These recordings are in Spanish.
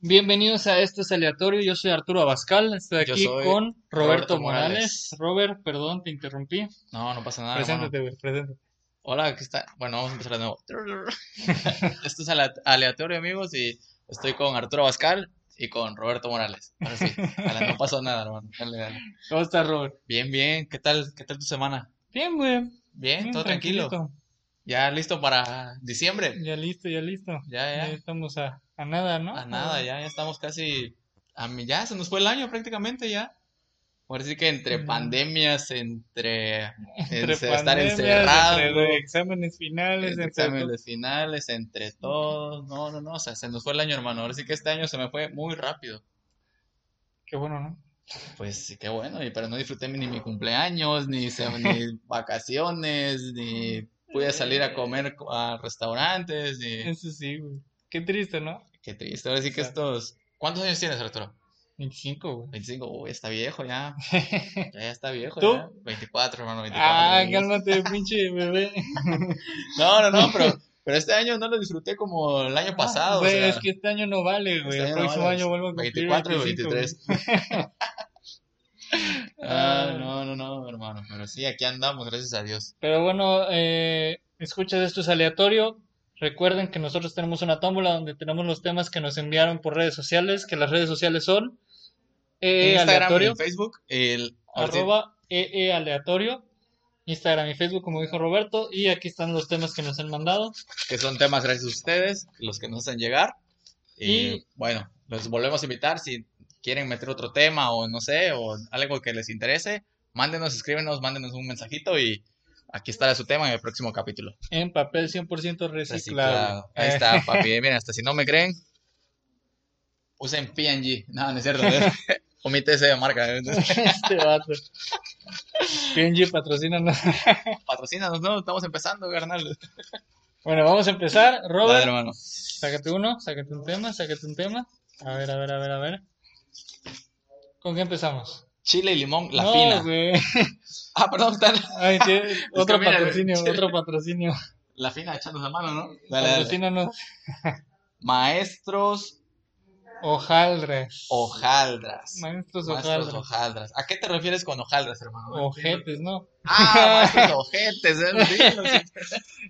Bienvenidos a Esto es Aleatorio, yo soy Arturo Abascal, estoy aquí con Roberto, Roberto Morales. Morales. Robert, perdón, te interrumpí. No, no pasa nada. preséntate, güey, preséntate. Hola, aquí está. Bueno, vamos a empezar de nuevo. Esto es ale- aleatorio, amigos, y estoy con Arturo Bascal y con Roberto Morales. Ahora sí, Dale, no pasó nada, hermano. Dale, dale. ¿Cómo estás, Robert? Bien, bien. ¿Qué tal? ¿Qué tal tu semana? Bien, güey. Bien, Bien, todo tranquilo. ¿Ya listo para diciembre? Ya listo, ya listo. Ya, ya. Ya estamos a, a nada, ¿no? A nada, ya, ya estamos casi. A mí, ya se nos fue el año prácticamente, ya. Por decir que entre pandemias, entre, estar encerrado, entre exámenes finales, entre exámenes finales, entre todos. No, no, no, o sea, se nos fue el año, hermano. Ahora sí que este año se me fue muy rápido. Qué bueno, ¿no? Pues sí, qué bueno, y, pero no disfruté ni mi cumpleaños, ni, vacaciones, ni pude salir a comer a restaurantes, ni... Eso sí, güey. Qué triste, ¿no? Qué triste. Ahora sí que estos... ¿Cuántos años tienes, Arturo? 25, güey. 25, uy, está viejo ya. Ya, está viejo, ¿Tú? ya. 24, hermano, 24. Ah, cálmate, pinche bebé. No, no, no, pero, pero este año no lo disfruté como el año pasado. o Güey, sea, es que este año no vale, güey. este El año no próximo vale, año vuelvo a cumplir 24 y 25, 23. Ah, Ah. no, no, no, hermano, pero sí, aquí andamos, gracias a Dios. Pero bueno, eh, escuchas esto es aleatorio. Recuerden que nosotros tenemos una tómbola donde tenemos los temas que nos enviaron por redes sociales, que las redes sociales son EE Instagram aleatorio, y Facebook, el... arroba EE aleatorio, Instagram y Facebook, como dijo Roberto, y aquí están los temas que nos han mandado. que son temas gracias a ustedes, los que nos hacen llegar. Y, Y- bueno, los volvemos a invitar si quieren meter otro tema o no sé, o algo que les interese, mándenos, escríbenos, mándenos un mensajito y aquí estará su tema en el próximo capítulo. En papel 100% reciclado. Reciclado. Ahí está, papi. Miren, hasta si no me creen, usen PNG. No, no es cierto. Omite esa marca. ¿eh? este vato. PNG patrocínanos. Patrocínanos, no, estamos empezando, carnal. Bueno, vamos a empezar. Dale, Robert, hermano. sácate uno, sácate un tema, sácate un tema. A ver, a ver, a ver, a ver. ¿Con qué empezamos? Chile y limón, la no, fina. güey. Ah, perdón, está Ay, tiene- otro mira, patrocinio, otro patrocinio. la fina echando la mano, ¿no? Dale, dale. Patrocínanos. Maestros Hojaldres. hojaldras. Maestros Maestros hojaldras. ¿A qué te refieres con hojaldras, hermano? Ojetes, ¿no? Ah, maestros ojetes, ¿eh?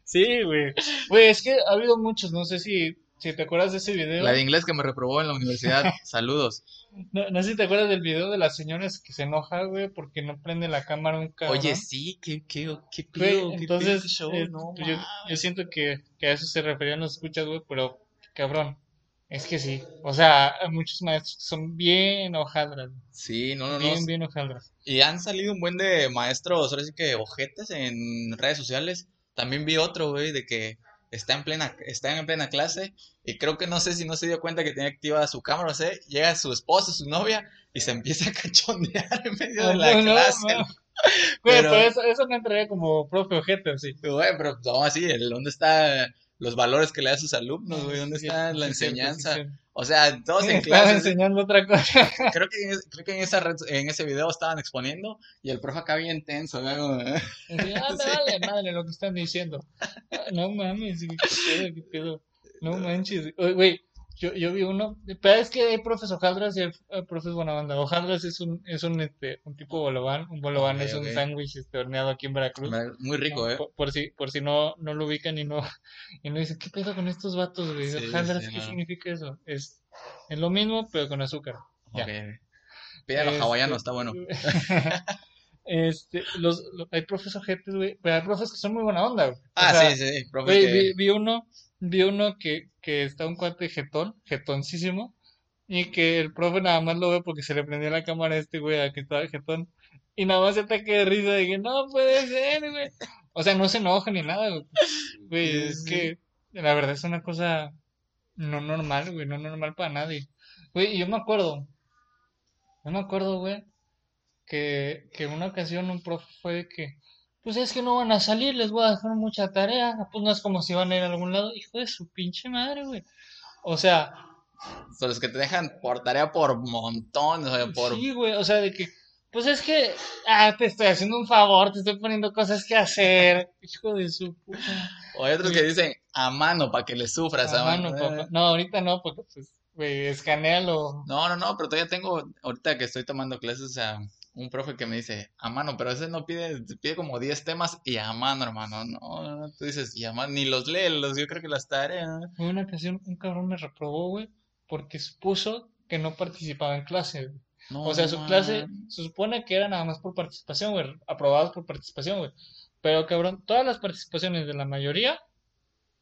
Sí. Güey. Güey, es que ha habido muchos, no sé si, si te acuerdas de ese video. La de inglés que me reprobó en la universidad. Saludos. No, no sé si te acuerdas del video de las señoras que se enoja, güey, porque no prende la cámara un cabrón. Oye, sí, qué, qué, qué Güey, pido, qué entonces, show, eh, no yo, yo siento que, que a eso se referían los escuchas, güey, pero cabrón, es que sí. O sea, muchos maestros son bien hojaldras, Sí, no, no, no. bien, bien hojaldras. Y han salido un buen de maestros, ahora sí que ojetes en redes sociales. También vi otro, güey, de que está en plena, está en plena clase y creo que no sé si no se dio cuenta que tenía activada su cámara, o sea, llega su esposa, su novia y se empieza a cachondear en medio de la No, clase. no. Pero- pero eso, eso no entraría como profe ojete, sí. Güey, pero no, así, ¿dónde están los valores que le da a sus alumnos, güey? ¿Dónde Sí, está la sí, cierto, sí, enseñanza? cierto. O sea, todos en clase, enseñando otra cosa. creo que, en- creo que en esa red- en ese video estaban exponiendo y el profe acá bien tenso, güey, ah, me Sí. vale madre lo que están diciendo. Ah, No mames, ¿qué pedo, qué pedo? No manches. Güey, yo, yo vi uno, pero es que hay profes hojaldras y hay profes buena banda. Hojaldras es un, es un, este, un tipo bolobán. Un bolobán es un sándwich este, horneado aquí en Veracruz. Muy rico, ¿eh? Por, por si, por si no, no lo ubican y no, y no dicen, ¿qué pedo con estos vatos, güey? Sí, Hojaldras, sí, ¿qué no. significa eso? Es, es lo mismo, pero con azúcar. Ya. Ok. Pídalo Este, hawaiano, está bueno. Este, los, lo- hay profes ojetes, güey, pero hay profes que son muy buena onda, güey. O Ah, sea, sí, sí, profe. Güey, que- vi, vi uno, vi uno que, que está un cuate jetón, jetoncísimo, y que el profe nada más lo ve porque se le prendió la cámara a este güey a que estaba jetón, y nada más se ataque de risa de que no puede ser, güey. O sea, no se enoja ni nada, güey. Güey, Sí, es sí. que la verdad es una cosa no normal, güey, no normal para nadie. Güey, y yo me acuerdo, yo me acuerdo, güey, que, que en una ocasión un profe fue de que, pues es que no van a salir, les voy a dejar mucha tarea, pues no es como si van a ir a algún lado, hijo de su pinche madre, güey. O sea, Son los que te dejan por tarea por montón, o sea, por... sí, güey, o sea, de que, Pues es que, ah, te estoy haciendo un favor, te estoy poniendo cosas que hacer. Hijo de su puta. O hay otros que dicen a mano para que le sufras. A a mano, mano. papá. No, ahorita no, porque pues, güey, escanealo. No, no, no, pero todavía tengo, ahorita que estoy tomando clases, o sea, un profe que me dice, a mano, pero ese no pide, pide como 10 temas y a mano, hermano. No, no, no, tú dices, y a mano, ni los lee, los, yo creo que las tareas. En una ocasión, un cabrón me reprobó, güey, porque supuso que no participaba en clase, güey. No, O sea, su man. clase se supone que era nada más por participación, güey, aprobados por participación, güey. Pero cabrón, todas las participaciones de la mayoría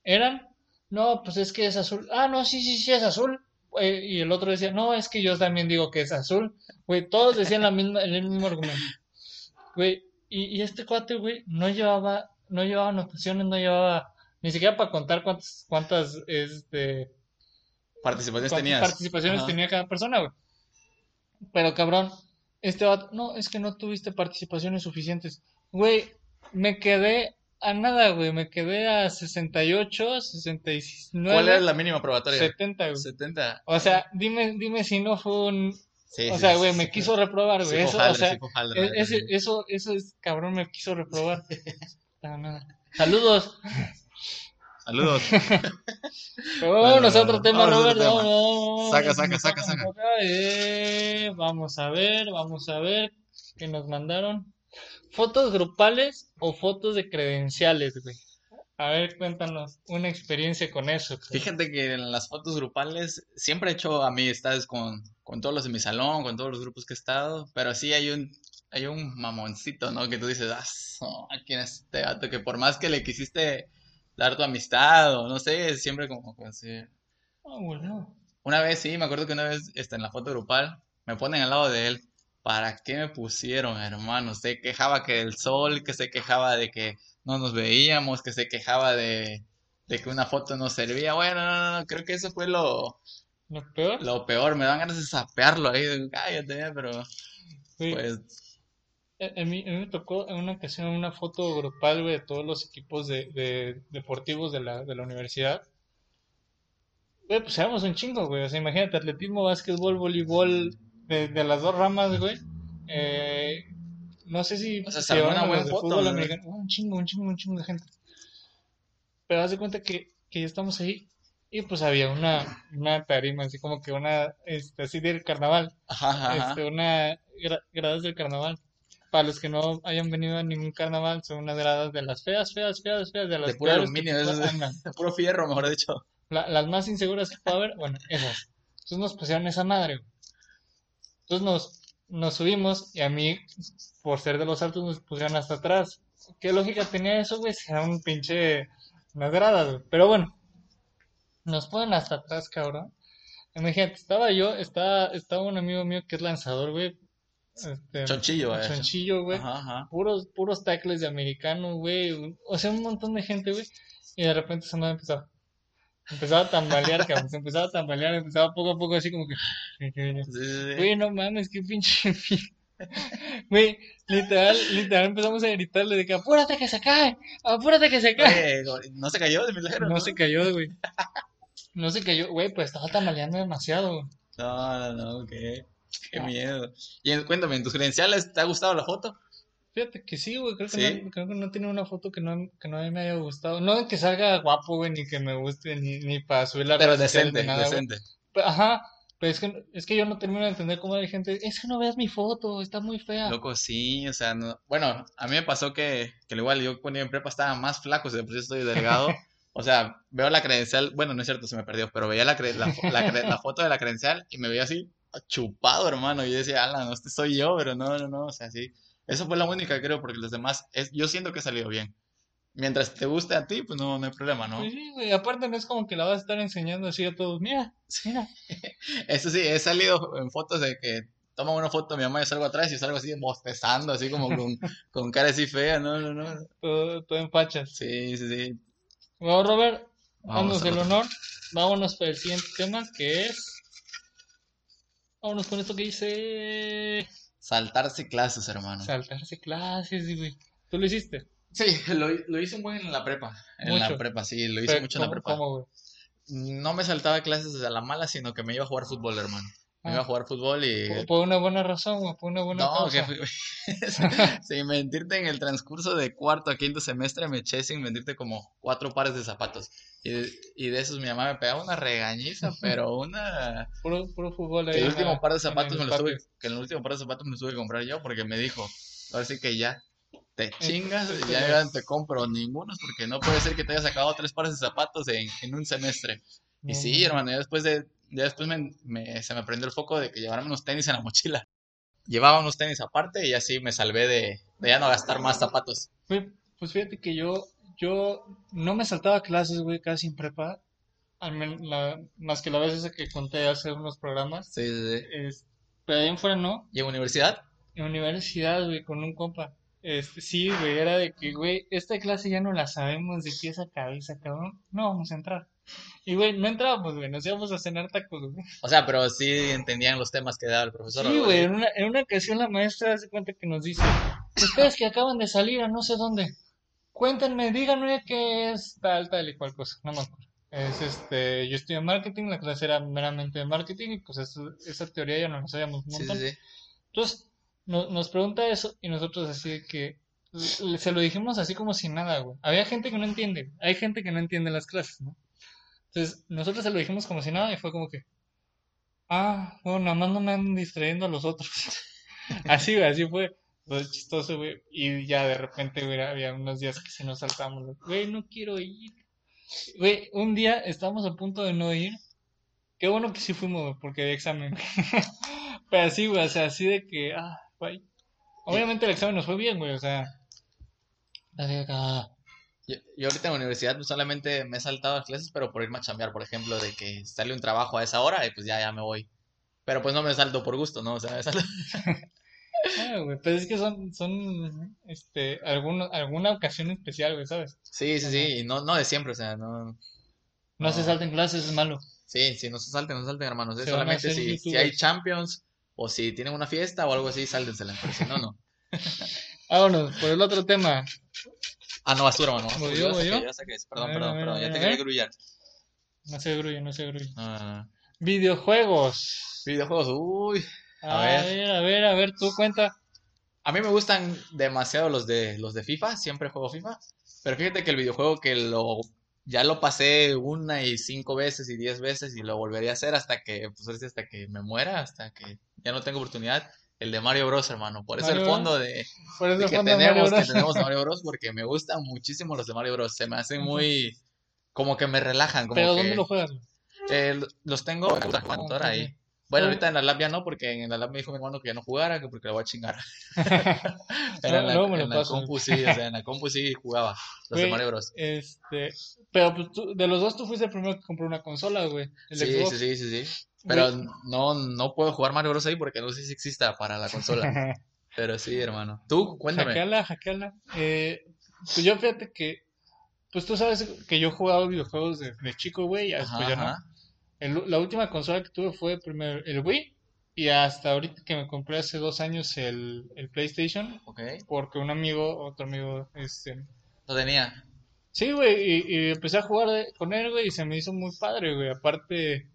eran, no, pues es que es azul. Ah, no, sí, sí, sí, es azul. Eh, y el otro decía, no, es que yo también digo que es azul. Güey, todos decían la misma, el mismo argumento. Güey, y, y este cuate, güey, no llevaba, no llevaba anotaciones, no llevaba, ni siquiera para contar cuántas, cuántas, este, Participaciones cuántas tenías. participaciones Ajá. tenía cada persona, güey. Pero cabrón, este vato, no, es que no tuviste participaciones suficientes. Güey, me quedé a nada, güey, me quedé a 68, 69, ¿Cuál era la mínima probatoria? 70, güey. 70. O sea, dime, dime si no fue un, Sí, o sí, sea, güey, sí, me sí. quiso reprobar, güey. Eso, o sea, e- sí. eso, eso es, cabrón, me quiso reprobar. Nada. Saludos. Saludos. Pero Bueno, vámonos a otro tema, Robert. Saca, saca, saca, saca. eh, vamos a ver, vamos a ver qué nos mandaron. ¿Fotos grupales o fotos de credenciales, güey? A ver, cuéntanos una experiencia con eso. güey. Fíjate que en las fotos grupales siempre he hecho amistades con, con todos los de mi salón, con todos los grupos que he estado, pero sí hay un, hay un mamoncito, ¿no? Que tú dices, ah, so, ¿quién es este gato? Que por más que le quisiste dar tu amistad o no sé, siempre como así. Ah, bueno. Una vez sí, me acuerdo que una vez este, en la foto grupal me ponen al lado de él. ¿Para qué me pusieron, hermano? Se quejaba que del sol, que se quejaba de que no nos veíamos, que se quejaba de, de que una foto no servía. Bueno, no, no, no, creo que eso fue lo, Lo peor, lo peor. Me dan ganas de sapearlo ahí. Cállate, pero güey, pues a, a mí, a mí me tocó en una ocasión una foto grupal, güey, de todos los equipos de, de deportivos de la, de la universidad. Güey, pues éramos un chingo, güey. O sea, imagínate, atletismo, básquetbol, voleibol, de, de las dos ramas, güey. Eh, no sé si O sea, se una buena foto, fútbol ¿no? americano. Un chingo, un chingo, un chingo de gente. Pero haz de cuenta que, que ya estamos ahí. Y pues había una, una tarima, así como que una, este, así del carnaval ajá, ajá, este, una gra- gradas del carnaval. Para los que no hayan venido a ningún carnaval, son unas gradas de las feas, feas, feas, feas, de las de puro aluminio, es- de puro fierro, mejor dicho. La- las más inseguras que pueda haber, bueno, esas. Entonces nos pusieron esa madre. güey. Entonces nos, nos subimos y a mí, por ser de los altos, nos pusieron hasta atrás. ¿Qué lógica tenía eso, güey? Si era un pinche, unas gradas, güey. Pero bueno, nos ponen hasta atrás, cabrón. Imagínate, estaba yo, estaba, estaba un amigo mío que es lanzador, güey. Este, Chonchillo, eh. Chonchillo, güey. Ajá, ajá. Puros, puros tackles de americano, güey. O sea, un montón de gente, güey. Y de repente esa madre empezaba. Empezaba a tambalear, cabrón. Se empezaba a tambalear, empezaba poco a poco así como que. Sí, sí. Güey, no mames, qué pinche. Güey, literal, literal empezamos a gritarle de que apúrate que se cae, apúrate que se cae. No se cayó de milagro, No ¿no? se cayó, güey. No se cayó, güey, pues estaba tambaleando demasiado, güey. No, no, no, qué, qué Ah. miedo. Y cuéntame, ¿en tus credenciales te ha gustado la foto? Fíjate que sí, güey, creo que ¿Sí? no, creo que no tiene una foto que no, que no me haya gustado. No que salga guapo, güey, ni que me guste, ni, ni para subir la Pero decente, decente. Ajá, pero es que, es que yo no termino de entender cómo hay gente, es que no veas mi foto, está muy fea. Loco, sí, o sea, no- bueno, a mí me pasó que, que igual yo cuando iba en prepa estaba más flaco, si de por estoy delgado. O sea, veo la credencial, bueno, no es cierto, se me perdió, pero veía la, cre- la, la cre- la foto de la credencial y me veía así chupado, hermano. Y yo decía, ala, no, este soy yo, pero no, no, no, o sea, sí. Eso fue la única, creo, porque los demás, es, yo siento que salió bien. Mientras te guste a ti, pues no, no hay problema, ¿no? Pues sí, güey, aparte no es como que la vas a estar enseñando así a todos, mira, mira. Eso sí, he salido en fotos de que toma una foto mi mamá y yo salgo atrás y salgo así bostezando, así como con, con cara así fea, no, no, no. Todo, todo en fachas. Sí, sí, sí. Bueno, Robert, Vamos el honor. Vámonos para el siguiente tema que es. Vámonos con esto que dice. Saltarse clases, hermano. Saltarse clases, güey. ¿Tú lo hiciste? Sí, lo, lo hice un buen en la prepa. En la prepa, sí, lo hice Pero, mucho en la ¿cómo- prepa. cómo, güey? No me saltaba clases a la mala, sino que me iba a jugar fútbol, hermano. Me iba a Ah. jugar fútbol y... Por, por una buena razón, por una buena No, que causa. fui- sin mentirte, en el transcurso de cuarto a quinto semestre me eché sin mentirte como cuatro pares de zapatos. Y de, y de esos mi mamá me pegaba una regañiza, pero una... Puro, puro fútbol ahí. Que el último par de zapatos me los tuve, que el último par de zapatos me los tuve que comprar yo porque me dijo, ahora sí que ya te Eh, chingas, eh, ya, no te compro ningunos porque no puede ser que te hayas sacado tres pares de zapatos en, en un semestre. Y sí, no. hermano, ya después de, ya después me, me- se me prendió el foco de que llevarme unos tenis en la mochila. Llevaba unos tenis aparte y así me salvé de, de ya no gastar más zapatos. Pues fíjate que yo, yo no me saltaba clases, güey, casi en prepa. La- más que la vez esa que conté hace unos programas. Sí, sí, sí. Es, pero ahí en fuera no. ¿Y en universidad? En universidad, güey, con un compa. Este, sí, güey, era de que, güey, esta clase ya no la sabemos de pies a cabeza, cabrón. No vamos a entrar. Y, güey, no entrábamos, güey, nos íbamos a cenar tacos, güey. O sea, pero sí entendían los temas que daba el profesor. Sí, ¿o güey, en una, en una ocasión la maestra se cuenta que nos dice, ustedes que acaban de salir a no sé dónde, cuéntenme, díganme qué es tal, tal y cual cosa, no me acuerdo. Es este, yo estudié marketing, la clase era meramente de marketing y pues eso- esa teoría ya no la sabíamos un? Sí, sí, sí. Entonces, no- nos pregunta eso y nosotros así que se lo dijimos así como si nada, güey. Había gente que no entiende, hay gente que no entiende las clases, ¿no? Entonces, nosotros se lo dijimos como si nada y fue como que, ah, bueno, nada más no me anden distrayendo a los otros. Así, así fue. Fue chistoso, güey. Y ya de repente, güey, había unos días que se nos saltamos, güey, no quiero ir. Güey, un día estábamos a punto de no ir. Qué bueno que sí fuimos, porque de examen. Pero así, güey, o sea, así de que, ah, güey. Obviamente el examen nos fue bien, güey, o sea. así de que, ah, Yo, yo ahorita en la universidad pues, solamente me he saltado las clases, pero por irme a chambear, por ejemplo, de que sale un trabajo a esa hora y pues ya, ya me voy. Pero pues no me salto por gusto, ¿no? O sea, me salto- ah, güey, pero es que son, son, este, alguno, alguna ocasión especial, güey, ¿sabes? Sí, sí, sí, y no, no de siempre, o sea, no... No se salten clases, es malo. Sí, sí, no se salten, no se salten, hermanos. Es solamente si, si hay Champions o si tienen una fiesta o algo así, sáltensela, pero si no, no. Vámonos, por el otro tema. Ah, no, vas tú, ¿Voy yo, ya voy sé yo? ya. Perdón, ver, perdón, ver, perdón, ya te quería grullar. No se gruye, no se no. Videojuegos. Videojuegos, uy. A, A ver. ver, a ver, a ver, tú cuenta. A mí me gustan demasiado los de los de FIFA, siempre juego FIFA, pero fíjate que el videojuego que lo ya lo pasé una y cinco veces y diez veces y lo volvería a hacer hasta que pues hasta que me muera, hasta que ya no tengo oportunidad, el de Mario Bros, hermano. Por eso el fondo de, Por eso de que fondo Mario tenemos que Bros. tenemos de Mario Bros porque me gustan muchísimo los de Mario Bros, se me hacen muy como que me relajan, como Pero que ¿dónde lo juegas? eh, los tengo en la computadora ahí. Bueno, Oh. ahorita en la lab ya no, porque en la lab me dijo mi hermano que ya no jugara, que porque le voy a chingar. Pero en la, me lo en la pasas. compu sí, o sea, en la compu sí jugaba los de Mario Bros. Este, pero pues tú, de los dos tú fuiste el primero que compró una consola, güey. Sí, sí, sí, sí, sí. Pero no, no puedo jugar Mario Bros ahí porque no sé si exista para la consola. Pero sí, hermano. Tú, cuéntame. Hackeala, hackeala. Eh, pues yo fíjate que, pues tú sabes que yo jugaba videojuegos de, de chico, güey, y Ajá, después ya no. El- la última consola que tuve fue primero el Wii, y hasta ahorita que me compré hace dos años el, el PlayStation, Ok. porque un amigo, otro amigo, este, Lo tenía. sí, güey, y, y empecé a jugar de- con él, güey, y se me hizo muy padre, güey. Aparte,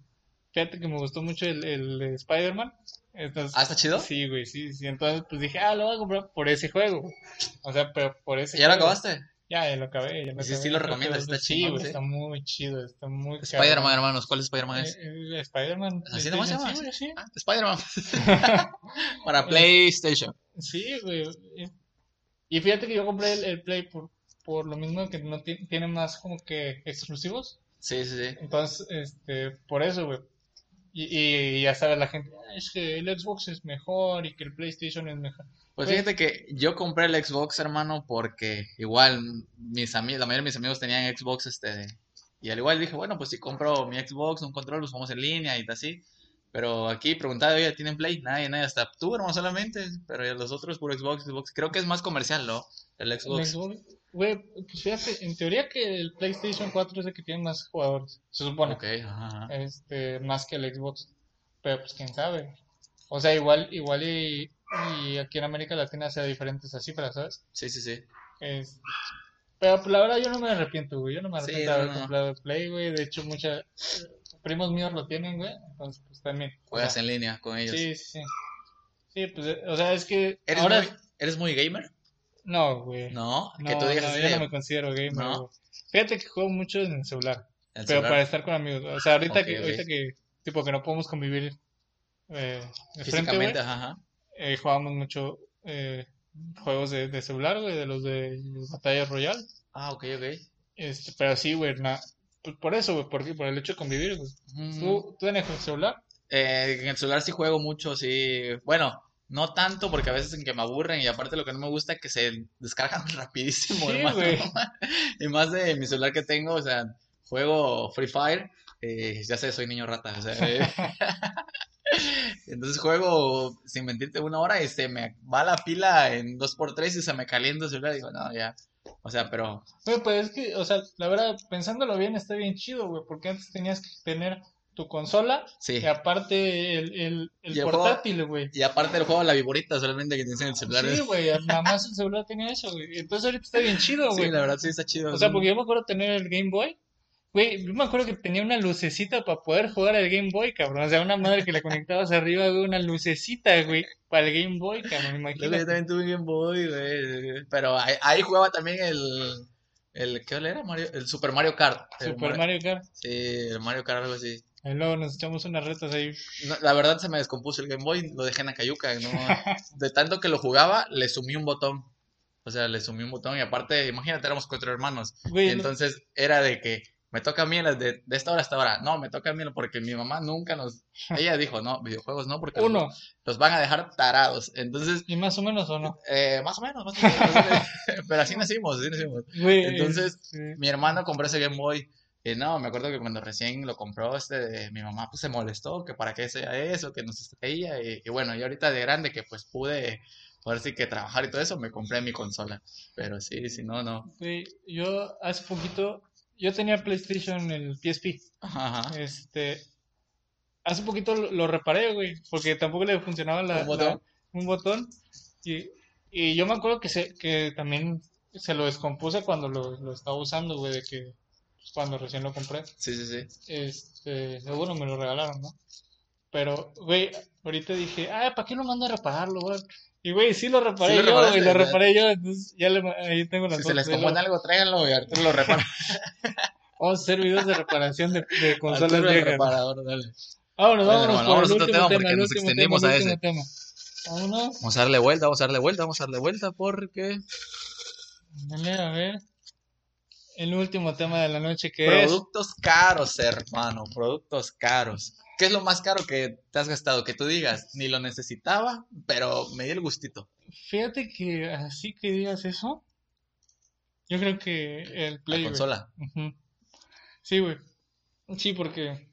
fíjate que me gustó mucho el, el Spider-Man. Entonces, Ah, ¿está chido? Sí, güey, sí, sí. Entonces, pues dije, ah, lo voy a comprar por ese juego. O sea, pero por ese ¿Ya lo acabaste? Ya, ya lo acabé, ya lo ¿Y sí, acabé. sí lo recomiendas? ¿Está dos- sí, sí? está muy chido, está muy Spider-Man, hermanos. ¿Cuál Spider-Man es? Eh, eh, Spider-Man. ¿Así nomás se llama? PlayStation, sí, güey, Ah, Spider-Man. Para PlayStation. sí. Sí, güey. Y fíjate que yo compré el, el Play por, por lo mismo que no ti- tiene más como que exclusivos. Sí, sí, sí. Entonces, este, por eso, güey. Y, y ya sabe la gente, "Ah, es que el Xbox es mejor y que el PlayStation es mejor. Pues Güey. fíjate que yo compré el Xbox, hermano, porque igual mis amigos, la mayoría de mis amigos tenían Xbox, este, y al igual dije, bueno, pues si compro mi Xbox, un control, pues vamos en línea y así. Pero aquí preguntaba, oye, ¿tienen Play? Nadie, nadie, hasta tú, hermano, solamente. Pero los otros, puro Xbox, Xbox. Creo que es más comercial, ¿no? El Xbox. Güey, pues fíjate, en teoría que el PlayStation 4 es el que tiene más jugadores, se supone. Ok, ajá, este, más que el Xbox. Pero pues quién sabe. O sea, igual, igual y, y aquí en América Latina sea diferente esa cifra, ¿sabes? Sí, sí, sí. Es- pero pues, la verdad yo no me arrepiento, güey. Yo no me Sí, arrepiento de haber no, no. comprado el Play, güey. De hecho, mucha, primos míos lo tienen, güey. Entonces, pues también. o Juegas sea, en línea con ellos. Sí, sí, sí. Sí, pues, eh, o sea, es que ¿Eres, ahora... muy, ¿Eres muy gamer? No, güey. No, que No, tú digas no, yo no me considero gamer, ¿No? güey. Fíjate que juego mucho en el celular, el pero celular, para estar con amigos. O sea, ahorita que, ahorita que, tipo, que no podemos convivir eh, de frente, güey, físicamente, ajá, eh, jugábamos mucho eh, juegos de, de celular, güey, de los de Batalla Royale. Ah, ok, ok. Este, pero sí, güey, na- por eso, güey, por, por el hecho de convivir, güey. Mm. ¿Tú, tú tienes el celular? Eh, en el celular sí juego mucho, sí. Bueno, no tanto porque a veces en que me aburren y aparte lo que no me gusta es que se descargan rapidísimo, Sí, hermano. Y más de mi celular que tengo, o sea, juego Free Fire. eh, ya sé, soy niño rata, o sea, eh, Entonces juego, sin mentirte, una hora y se me va la pila en 2x3 y se me calienta el celular. Digo, no, ya. O sea, pero Güey, pues es que, o sea, la verdad, pensándolo bien, está bien chido, güey, porque antes tenías que tener tu consola sí. y aparte el, el, el Y el portátil, güey. Y aparte del juego, la viborita solamente que tienes en el celular. Sí, güey, nada más el celular tenía eso, güey. Entonces ahorita está bien chido, Sí, güey. la verdad sí está chido. O sea, sí. porque yo me acuerdo tener el Game Boy. Güey, yo me acuerdo que tenía una lucecita para poder jugar al Game Boy, cabrón. O sea, una madre que le conectabas arriba, güey, una lucecita, güey, para el Game Boy, cabrón, yo también tuve Game Boy, güey. Pero ahí, ahí jugaba también el, el. ¿Qué era? Mario, el Super Mario Kart. El Super Mario Kart. Sí, el Mario Kart, algo así. Ahí luego nos echamos unas retas ahí. No, la verdad se me descompuso el Game Boy, lo dejé en la cayuca. ¿no? De tanto que lo jugaba, le sumí un botón. O sea, le sumí un botón y aparte, imagínate, éramos cuatro hermanos. Güey, Entonces era de que me toca a mí las de, de esta hora a esta hora. No, me toca a mí porque mi mamá nunca nos... Ella dijo, no, videojuegos no, porque los- uno, los van a dejar tarados. Entonces, y más o menos o no. eh, más o menos, más o menos. Pero así nacimos, así nacimos. Entonces, sí. Mi hermano compró ese Game Boy. Y no, me acuerdo que cuando recién lo compró, este, mi mamá pues se molestó, que para qué sea eso, que nos estrella. Y, y bueno, y ahorita de grande que pues pude, ahora sí que trabajar y todo eso, me compré mi consola. Pero sí, si no, no. Güey, yo hace poquito, yo tenía PlayStation, el PSP. Ajá, ajá. Este, hace poquito lo, lo reparé, güey, porque tampoco le funcionaba la, Un botón. la- un botón. Y, y yo me acuerdo que, se, que también se lo descompuse cuando lo, lo estaba usando, güey, de que pues, cuando recién lo compré. Sí, sí, sí. Este, bueno, me lo regalaron, ¿no? Pero, güey, ahorita dije, ah, ¿para qué lo mando a repararlo, güey? Y, güey, sí lo reparé Sí lo yo, reparaste, lo reparé yo, entonces ya le, ahí tengo las Si se les compone lo- algo, tráiganlo y Arturo lo repara. Vamos a hacer videos de reparación de, de consolas Arturo viejas. reparador, dale. Vámonos, vámonos hermano, por vámonos el último tema porque nos extendimos tema, a ese. tema. Vámonos, Vamos a darle vuelta, vamos a darle vuelta, vamos a darle vuelta porque... dale a ver. El último tema de la noche que es. Productos caros, hermano, productos caros. ¿Qué es lo más caro que te has gastado? Que tú digas, ni lo necesitaba, pero me di el gustito. Fíjate que así que digas eso, yo creo que el Play, La güey. consola. Ujú. Sí, güey. Sí, porque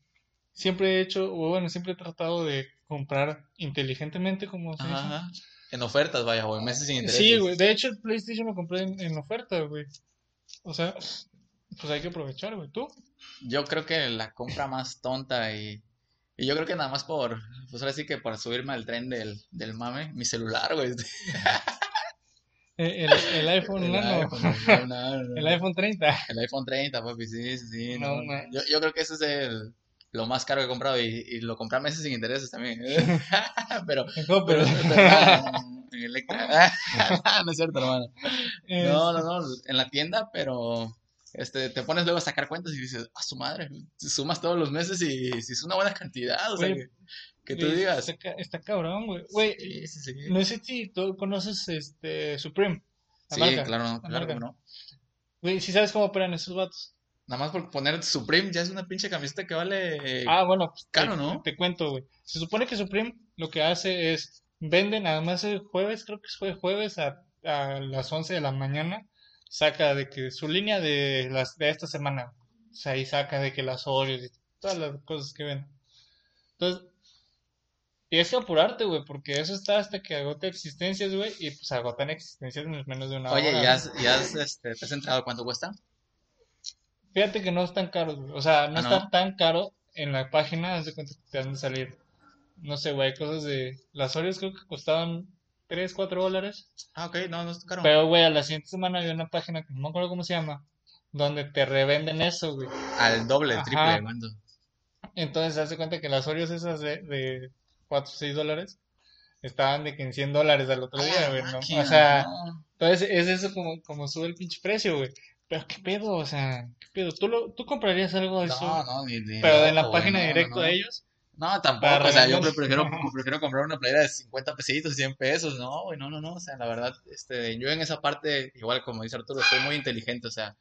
siempre he hecho, o bueno, siempre he tratado de comprar inteligentemente, como se Ajá, dice. ajá. En ofertas, vaya, o en meses sin intereses. Sí, güey. De hecho, el PlayStation lo compré en, en oferta, güey. O sea, pues hay que aprovechar, güey. ¿Tú? Yo creo que la compra más tonta y, y yo creo que nada más por, pues ahora sí que por subirme al tren del, del mame, mi celular, güey. Eh, El, el iPhone El Nano. iPhone, no. El iPhone 30. El iPhone 30, papi, sí, sí. No. Yo, yo creo que ese es el, lo más caro que he comprado y, y lo compré a meses sin intereses también. pero, No, pero- en Electra. no es cierto, hermano. Eh, No, no, no, en la tienda, pero este, te pones luego a sacar cuentas y dices, a su madre, sumas todos los meses y si es una buena cantidad, o sea, que, que tú eh, digas. Está, ca- está cabrón, güey. Güey, Sí, sí, sí. no sé si tú conoces este Supreme. Sí, marca. claro, La claro que no. Güey, si sabes cómo operan esos vatos. Nada más por poner Supreme ya es una pinche camiseta que vale Ah, bueno, pues, caro, te, ¿no? te cuento, güey. Se supone que Supreme lo que hace es venden, además el jueves, creo que fue jueves a, a las 11 de la mañana, saca de que su línea de las de esta semana, o sea, ahí saca de que las Oreos y todas las cosas que ven. Entonces, tienes que apurarte, güey, porque eso está hasta que agote existencias, güey, y pues agotan existencias en menos de una Oye, hora. ¿ya ¿no? has, ya has, este, te has enterado cuánto cuesta? Fíjate que no es tan caro, güey. O sea, no Ah, está ¿no? tan caro en la página, de cuenta que te han de salir, no sé, güey, cosas de... Las Oreos creo que costaban 3, 4 dólares. Ah, ok, no, no es caro. Pero, güey, a la siguiente semana había una página que no me acuerdo cómo se llama, donde te revenden eso, güey. Al doble, Ajá. triple, mando. Entonces, hace cuenta que las Oreos esas de, de 4 o 6 dólares estaban de que en 100 dólares al otro día, Ah, güey, ¿no? O sea, entonces es eso como, como sube el pinche precio, güey. Pero qué pedo, o sea, qué pedo. ¿Tú, lo, tú comprarías algo de eso? No, no, ni, ni pero en la página no, directo no. de ellos. No, tampoco, Para o sea, yo prefiero, prefiero comprar una playera de 50 pesitos, 100 pesos, no, güey, no, no, no, o sea, la verdad, este, yo en esa parte, igual como dice Arturo, soy muy inteligente, o sea,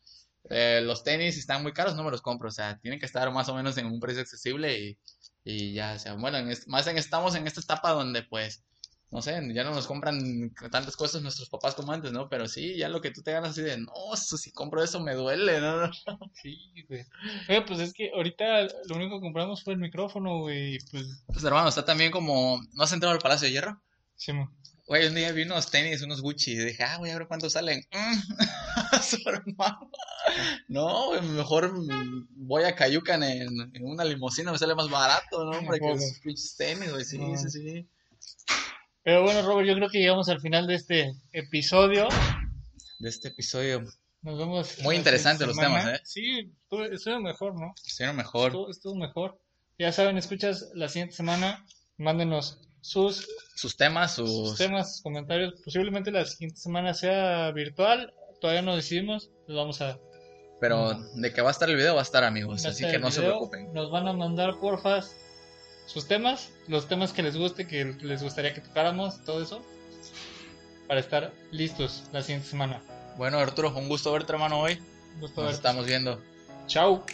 eh, los tenis están muy caros, no me los compro, o sea, tienen que estar más o menos en un precio accesible y, y ya, o sea, bueno, en más en, estamos en esta etapa donde, pues, no sé, ya no nos compran tantas cosas nuestros papás como antes, ¿no? Pero sí, ya lo que tú te ganas así de, no, si compro eso me duele, ¿no? Sí, güey. Oye, pues es que ahorita lo único que compramos fue el micrófono, güey. Pues, Pues hermano, está también como, ¿no has entrado al Palacio de Hierro? sí, mo. Güey, un día vi unos tenis, unos Gucci, y dije, ah, voy a ver cuántos salen. Mm, su hermano. No, güey, mejor voy a Cayucan en, en una limusina, me sale más barato, ¿no? Hombre, que pinches tenis, güey, sí, sí, sí. Pero bueno, Robert, yo creo que llegamos al final de este episodio. De este episodio, Nos vemos. Muy la interesante siguiente los temas. ¿eh? Sí, estuvo, estuvo mejor, ¿no? estuvieron mejor. Estuvo, estuvo mejor. Ya saben, escuchas la siguiente semana. Mándenos sus, Sus temas, sus sus... temas, sus comentarios. Posiblemente la siguiente semana sea virtual. Todavía no decidimos. Les vamos a. Pero de que va a estar el video, va a estar, amigos, va así estar que no se preocupen. Nos van a mandar, porfa, sus temas. Los temas que les guste, que les gustaría que tocáramos. Todo eso. Para estar listos la siguiente semana. Bueno, Arturo, un gusto verte, hermano, hoy. Un gusto Nos verte. estamos viendo. Chao.